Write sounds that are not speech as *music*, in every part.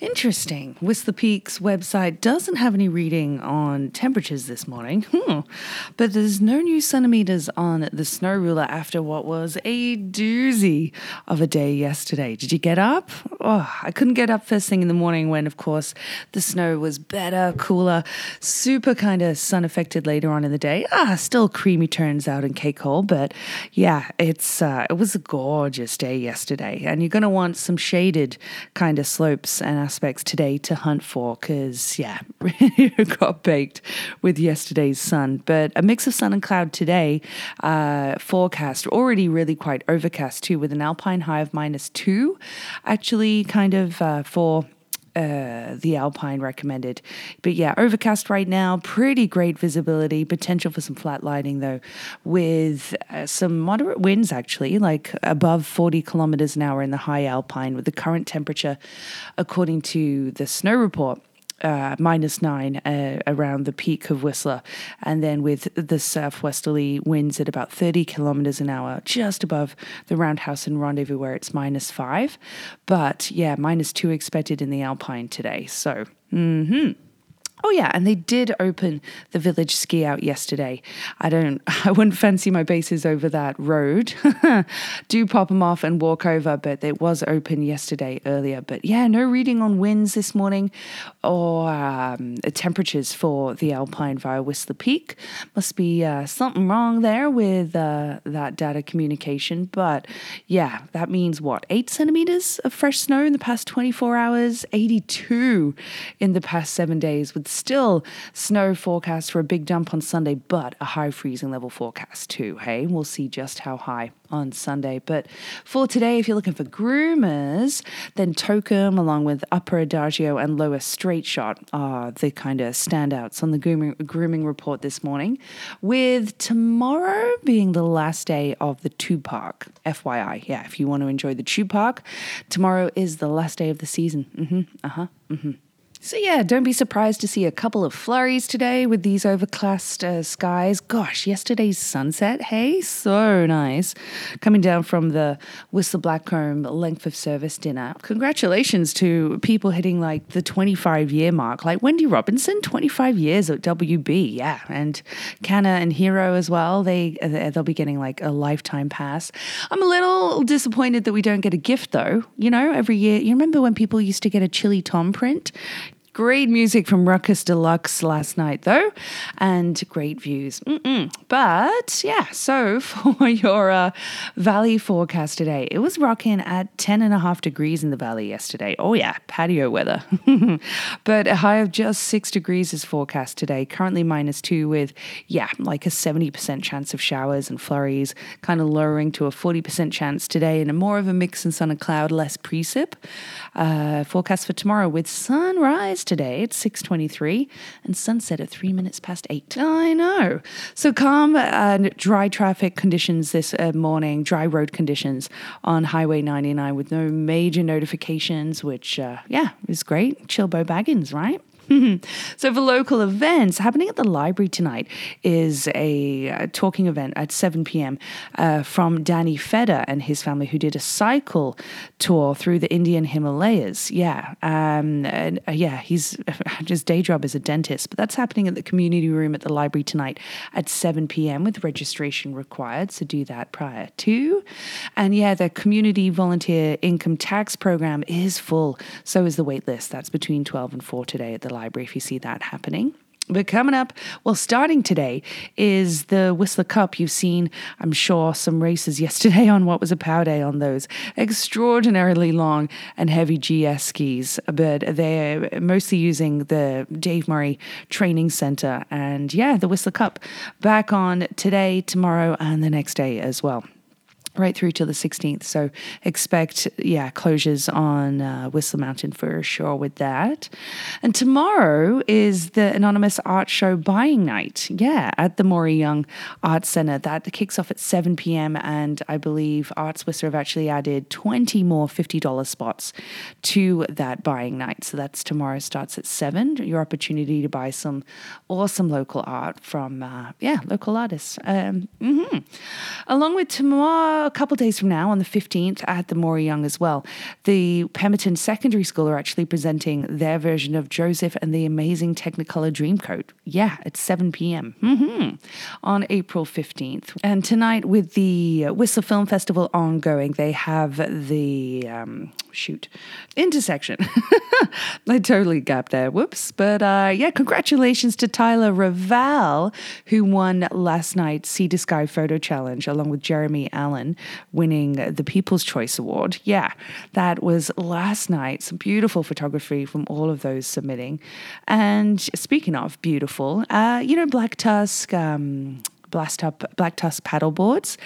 Interesting. Whistler Peak's website doesn't have any reading on temperatures this morning, hmm. but there's no new centimeters on the snow ruler after what was a doozy of a day yesterday. Did you get up? Oh, I couldn't get up first thing in the morning when, of course, the snow was better, cooler, super kind of sun affected later on in the day. Ah, still creamy turns out in Cake Hole, but yeah, it's uh, it was a gorgeous day yesterday, and you're going to want some shaded kind of slopes and aspects today to hunt for because, yeah, *laughs* got baked with yesterday's sun. But a mix of sun and cloud today, uh, forecast already really quite overcast too, with an alpine high of minus two, actually, kind of uh, for. Uh, the Alpine recommended. But yeah, overcast right now, pretty great visibility, potential for some flat lighting though, with uh, some moderate winds actually, like above 40 kilometers an hour in the high Alpine, with the current temperature, according to the snow report, uh, minus nine uh, around the peak of Whistler, and then with the southwesterly winds at about 30 kilometers an hour, just above the Roundhouse and Rendezvous, where it's minus five. But yeah, minus two expected in the Alpine today. So, hmm. Oh yeah, and they did open the village ski out yesterday. I don't, *laughs* I wouldn't fancy my bases over that road. *laughs* Do pop them off and walk over, but it was open yesterday earlier. But yeah, no reading on winds this morning or um, temperatures for the Alpine via Whistler Peak. Must be uh, something wrong there with uh, that data communication. But yeah, that means what? Eight centimeters of fresh snow in the past 24 hours, 82 in the past seven days with still snow forecast for a big dump on Sunday, but a high freezing level forecast too. Hey, we'll see just how high on Sunday. But for today, if you're looking for groomers, then Tokum, along with Upper Adagio and Lower Straight Shot, are the kind of standouts on the grooming, grooming report this morning. With tomorrow being the last day of the Tube Park, FYI. Yeah, if you want to enjoy the Tube Park, tomorrow is the last day of the season. Mm-hmm. Uh huh. Mm-hmm. So, yeah, don't be surprised to see a couple of flurries today with these overcast uh, skies. Gosh, yesterday's sunset, hey, so nice. Coming down from the Whistler Blackcomb length of service dinner. Congratulations to people hitting like the 25 year mark, like Wendy Robinson, 25 years at WB, yeah. And Canna and Hero as well, they, they'll be getting like a lifetime pass. I'm a little disappointed that we don't get a gift though, you know, every year. You remember when people used to get a Chili Thom print? Great music from Ruckus Deluxe last night, though, and great views. Mm-mm. But yeah, so *laughs* for your uh, valley forecast today, it was rocking at 10 and a half degrees in the valley yesterday. Oh, yeah, patio weather. *laughs* but a high of just six degrees is forecast today, currently minus two, with, yeah, like a 70% chance of showers and flurries, kind of lowering to a 40% chance today, and a more of a mix in sun and cloud, less precip. Uh, forecast for tomorrow with sunrise today at 6.23 and sunset at 3 minutes past 8. I know. So calm and dry traffic conditions this uh, morning, dry road conditions on Highway 99 with no major notifications, which, uh, yeah, is great. Chilbo Baggins, right? So for local events happening at the library tonight is a, a talking event at 7 p.m. Uh, from Danny Feder and his family who did a cycle tour through the Indian Himalayas. Yeah, um, and, uh, yeah, he's *laughs* his day job is a dentist, but that's happening at the community room at the library tonight at 7 p.m. with registration required. So do that prior to. And yeah, the community volunteer income tax program is full. So is the wait list. That's between 12 and 4 today at the library if you see that happening. But coming up, well, starting today is the Whistler Cup. You've seen, I'm sure, some races *laughs* yesterday on what was a power day on those extraordinarily long and heavy GS skis. But they're mostly using the Dave Murray Training Center. And yeah, the Whistler Cup back on today, tomorrow, and the next day as well. Right through to the 16th. So expect, yeah, closures on uh, Whistler Mountain for sure with that. And tomorrow is the Anonymous Art Show buying night. Yeah, at the Maury Young Arts Centre. That kicks off at 7 p.m. And I believe Arts Whistler have actually added 20 more $50 spots to that buying night. So that's tomorrow starts at 7. Your opportunity to buy some awesome local art from, uh, yeah, local artists. Um, mm-hmm. Along with tomorrow, a couple days from now, on the 15th, at the Maury Young as well, the Pemberton Secondary School are actually presenting their version of Joseph and the Amazing Technicolor Dreamcoat. Yeah, at 7 p.m. Mm-hmm. on April 15th. And tonight, with the Whistler Film Festival ongoing, they have the, um, shoot, intersection. *laughs* I totally gapped there. Whoops. But uh, yeah, congratulations to Tyler Raval, who won last night's Sea to Sky Photo Challenge along with Jeremy Allen winning the People's Choice Award. Yeah, that was last night. Some beautiful photography from all of those submitting. And speaking of beautiful, uh, you know, Black Tusk. Um, Blast Up Black Tusk paddleboards.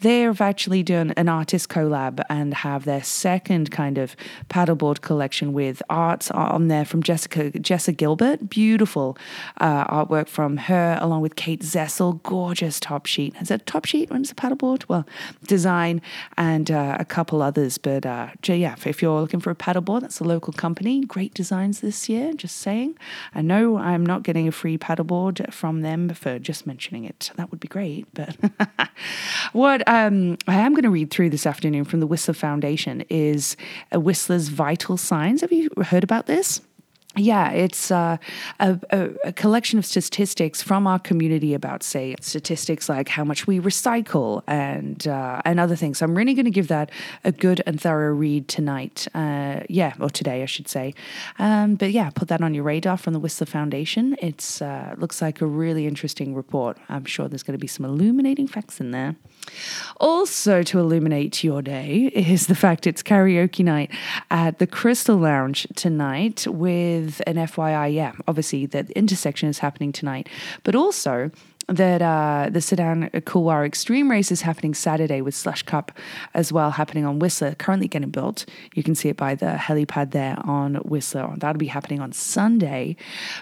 They've actually done an artist collab and have their second kind of paddleboard collection with art on there from Jessica Jessa Gilbert. Beautiful uh, artwork from her, along with Kate Zessel. Gorgeous top sheet. Is it top sheet? When it's a paddleboard? Well, design and uh, a couple others. But uh, yeah, if you're looking for a paddleboard, that's a local company. Great designs this year. Just saying. I know I'm not getting a free paddleboard from them for just mentioning it. That would be great. But *laughs* what um, I am going to read through this afternoon from the Whistler Foundation is Whistler's Vital Signs. Have you heard about this? Yeah, it's uh, a, a, collection of statistics from our community about, say, statistics like how much we recycle and uh, and other things. So I'm really going to give that a good and thorough read tonight. Uh, yeah, or today, I should say. Um, but yeah, put that on your radar from the Whistler Foundation. It uh, looks like a really interesting report. I'm sure there's going to be some illuminating facts in there. Also, to illuminate your day *laughs* is the fact it's karaoke night at the Crystal Lounge tonight with an FYI. Yeah, obviously, the intersection is happening tonight, but also that uh, the Saudan Couloir Extreme race is happening Saturday with Slush Cup as well happening on Whistler, currently getting built. You can see it by the helipad there on Whistler. That'll be happening on Sunday.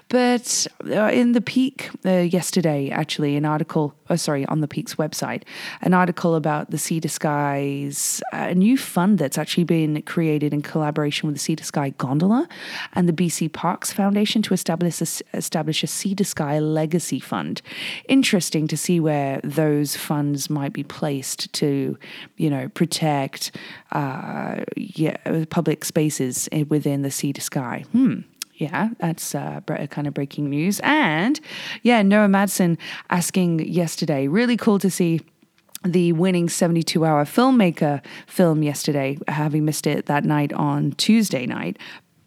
But uh, in the Pique uh, yesterday, actually, an article, oh, sorry, on the Pique's website, an article about the Sea to Skies, a new fund that's actually been created in collaboration with the Sea to Sky Gondola and the BC Parks Foundation to establish a, establish a Sea to Sky Legacy Fund interesting to see where those funds might be placed to, you know, protect uh, yeah, public spaces within the sea to sky. Hmm yeah, that's uh, kind of breaking news. And yeah, Noah Madsen asking yesterday, really cool to see the winning 72 hour filmmaker film yesterday, having missed it that night on Tuesday night.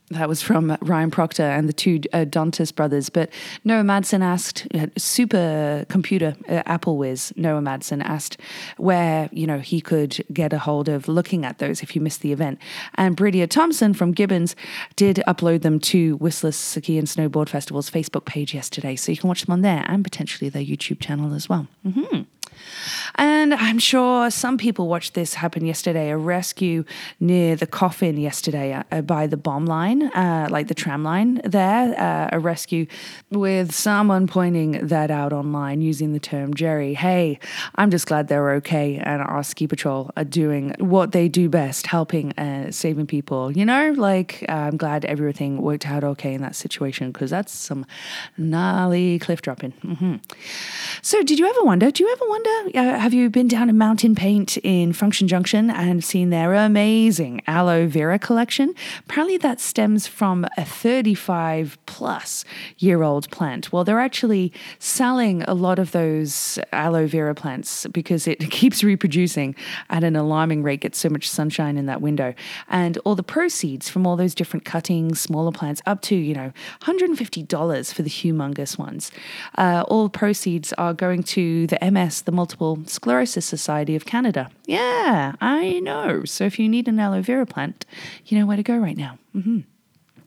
That was from Ryan Proctor and the two uh, Dantas brothers. But Noah Madsen asked, uh, super computer uh, Apple whiz, Noah Madsen asked where, you know, he could get a hold of looking at those if you missed the event. And Bridia Thompson from Gibbons did upload them to Whistler Ski and Snowboard Festival's Facebook page yesterday. So you can watch them on there and potentially their YouTube channel as well. Mm-hmm. And I'm sure some people watched this happen yesterday a rescue near the coffin yesterday uh, by the bomb line, uh, like the tram line there, uh, a rescue with someone pointing that out online using the term Jerry. Hey, I'm just glad they're okay. And our ski patrol are doing what they do best, helping uh, saving people. You know, like I'm glad everything worked out okay in that situation because that's some gnarly cliff dropping. Mm-hmm. So, did you ever wonder? Do you ever wonder? Uh, have you been down to Mountain Paint in Function Junction and seen their amazing aloe vera collection? Apparently, that stems from a 35 plus year old plant. Well, they're actually selling a lot of those aloe vera plants because it *laughs* keeps reproducing at an alarming rate, gets so much sunshine in that window. And all the proceeds from all those different cuttings, smaller plants, up to, you know, $150 for the humongous ones, uh, all proceeds are going to the MS, the Multiple Sclerosis Society of Canada. Yeah, I know. So if you need an aloe vera plant, you know where to go right now. Mm-hmm.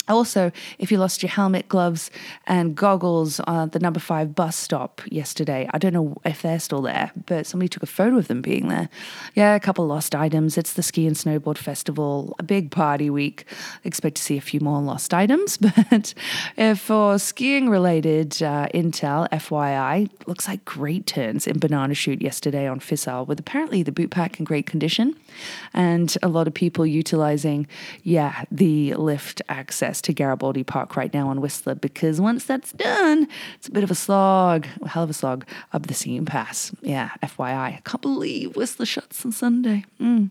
Also, if you lost your helmet, gloves, and goggles at the number five bus stop yesterday, I don't know if they're still there, but somebody took a photo of them being there. Yeah, a couple lost items. It's the ski and snowboard festival, a big party week. Expect to see a few more lost items, *laughs* but for skiing related uh, intel, FYI, looks like great turns in Banana Shoot yesterday on Fissile, with apparently the boot pack in great condition, and a lot of people utilizing, yeah, the lift access to Garibaldi Park right now on Whistler because once that's done, it's a bit of a slog, a hell of a slog up the Seam Pass. Yeah, FYI. I can't believe Whistler shuts on Sunday. Mm.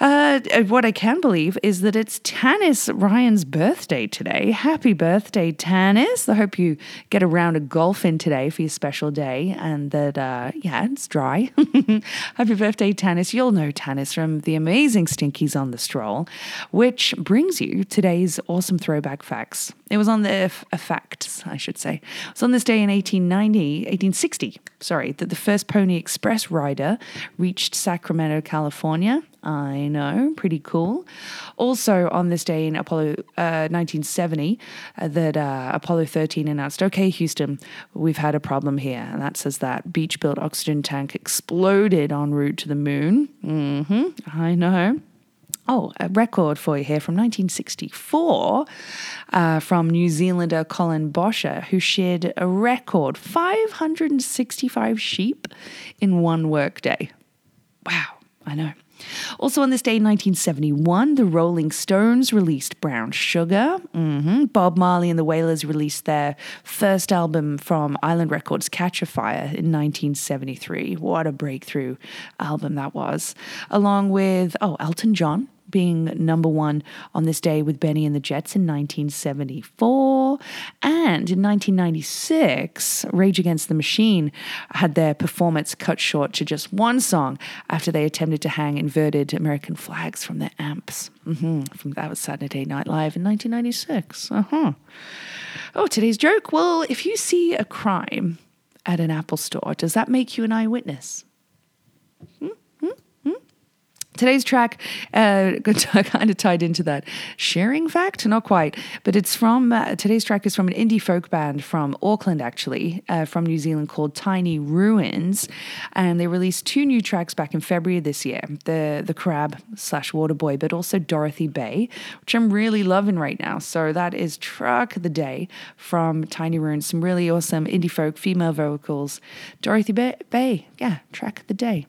Uh, what I can believe is that it's Tanis Ryan's birthday today. Happy birthday, Tanis. I hope you get a round of golf in today for your special day and that, uh, yeah, it's dry. *laughs* Happy birthday, Tanis. You'll know Tanis from the amazing Stinkies on the Stroll, which brings you today's awesome some throwback facts. It was on the facts, I should say. It was on this day in 1890, 1860, sorry, that the first Pony Express rider reached Sacramento, California. I know, pretty cool. Also, on this day in Apollo uh, 1970, uh, that uh, Apollo 13 announced, "Okay, Houston, we've had a problem here," and that says that beach-built oxygen tank exploded en route to the moon. Mm-hmm, I know. Oh, a record for you here from 1964 uh, from New Zealander Colin Bosher, who shared a record 565 sheep in one workday. Wow, I know. Also, on this day in 1971, the Rolling Stones released Brown Sugar. Mm-hmm. Bob Marley and the Wailers released their first album from Island Records, Catch a Fire, in 1973. What a breakthrough album that was. Along with, oh, Elton John being number one on this day with Bennie and the Jets in 1974. And in 1996, Rage Against the Machine had their performance cut short to just one song after they attempted to hang inverted American flags from their amps. Mm-hmm. From that was Saturday Night Live in 1996. Uh-huh. Oh, today's joke. Well, if you see a crime at an Apple store, does that make you an eyewitness? Hmm? Today's track uh, *laughs* kind of tied into that sharing fact, not quite, but it's from uh, today's track is from an indie folk band from Auckland, actually, uh, from New Zealand called Tiny Ruins, and they released two new tracks back in February this year: the the Crab slash Waterboy, but also Dorothy Bay, which I'm really loving right now. So that is track of the day from Tiny Ruins, some really awesome indie folk female vocals. Dorothy Bay, Bay yeah, track of the day.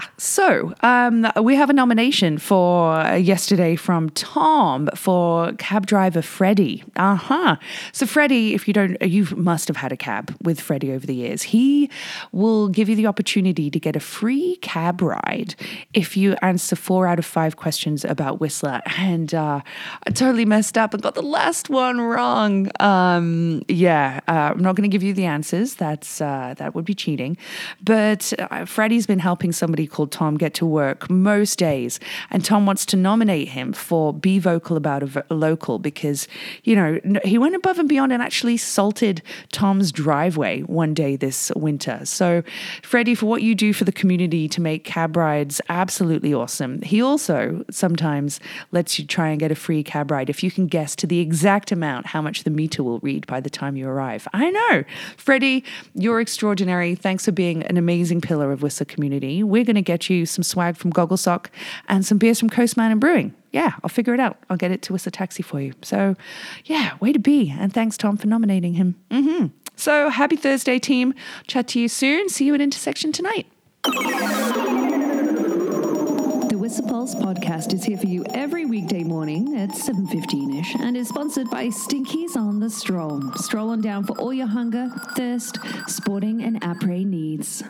Ah, so um, we have a nomination for uh, yesterday from Tom for cab driver Freddie. Uh huh. So Freddie, if you don't, you must have had a cab with Freddie over the years. He will give you the opportunity to get a free cab ride if you answer four out of five questions about Whistler. And uh, I totally messed up and got the last one wrong. Um, yeah, uh, I'm not going to give you the answers. That's uh, that would be cheating. But uh, Freddie's been helping somebody called Tom get to work most days. And Tom wants to nominate him for Be Vocal About a, Local because, you know, he went above and beyond and actually salted Tom's driveway one day this winter. So, Freddie, for what you do for the community to make cab rides absolutely awesome, he also sometimes lets you try and get a free cab ride if you can guess to the exact amount how much the meter will read by the time you arrive. I know. Freddie, you're extraordinary. Thanks for being an amazing pillar of Whistler community. We we're going to get you some swag from Sock and some beers from Coast Mountain Brewing. Yeah, I'll figure it out. I'll get it to Whistler Taxi for you. So, yeah, way to be. And thanks, Tom, for nominating him. Mm-hmm. So, happy Thursday, team. Chat to you soon. See you at Intersection tonight. The Whistler Pulse podcast is here for you every weekday morning at 7.15ish and is sponsored by Stinkies on the Stroll. Stroll on down for all your hunger, thirst, sporting and après needs.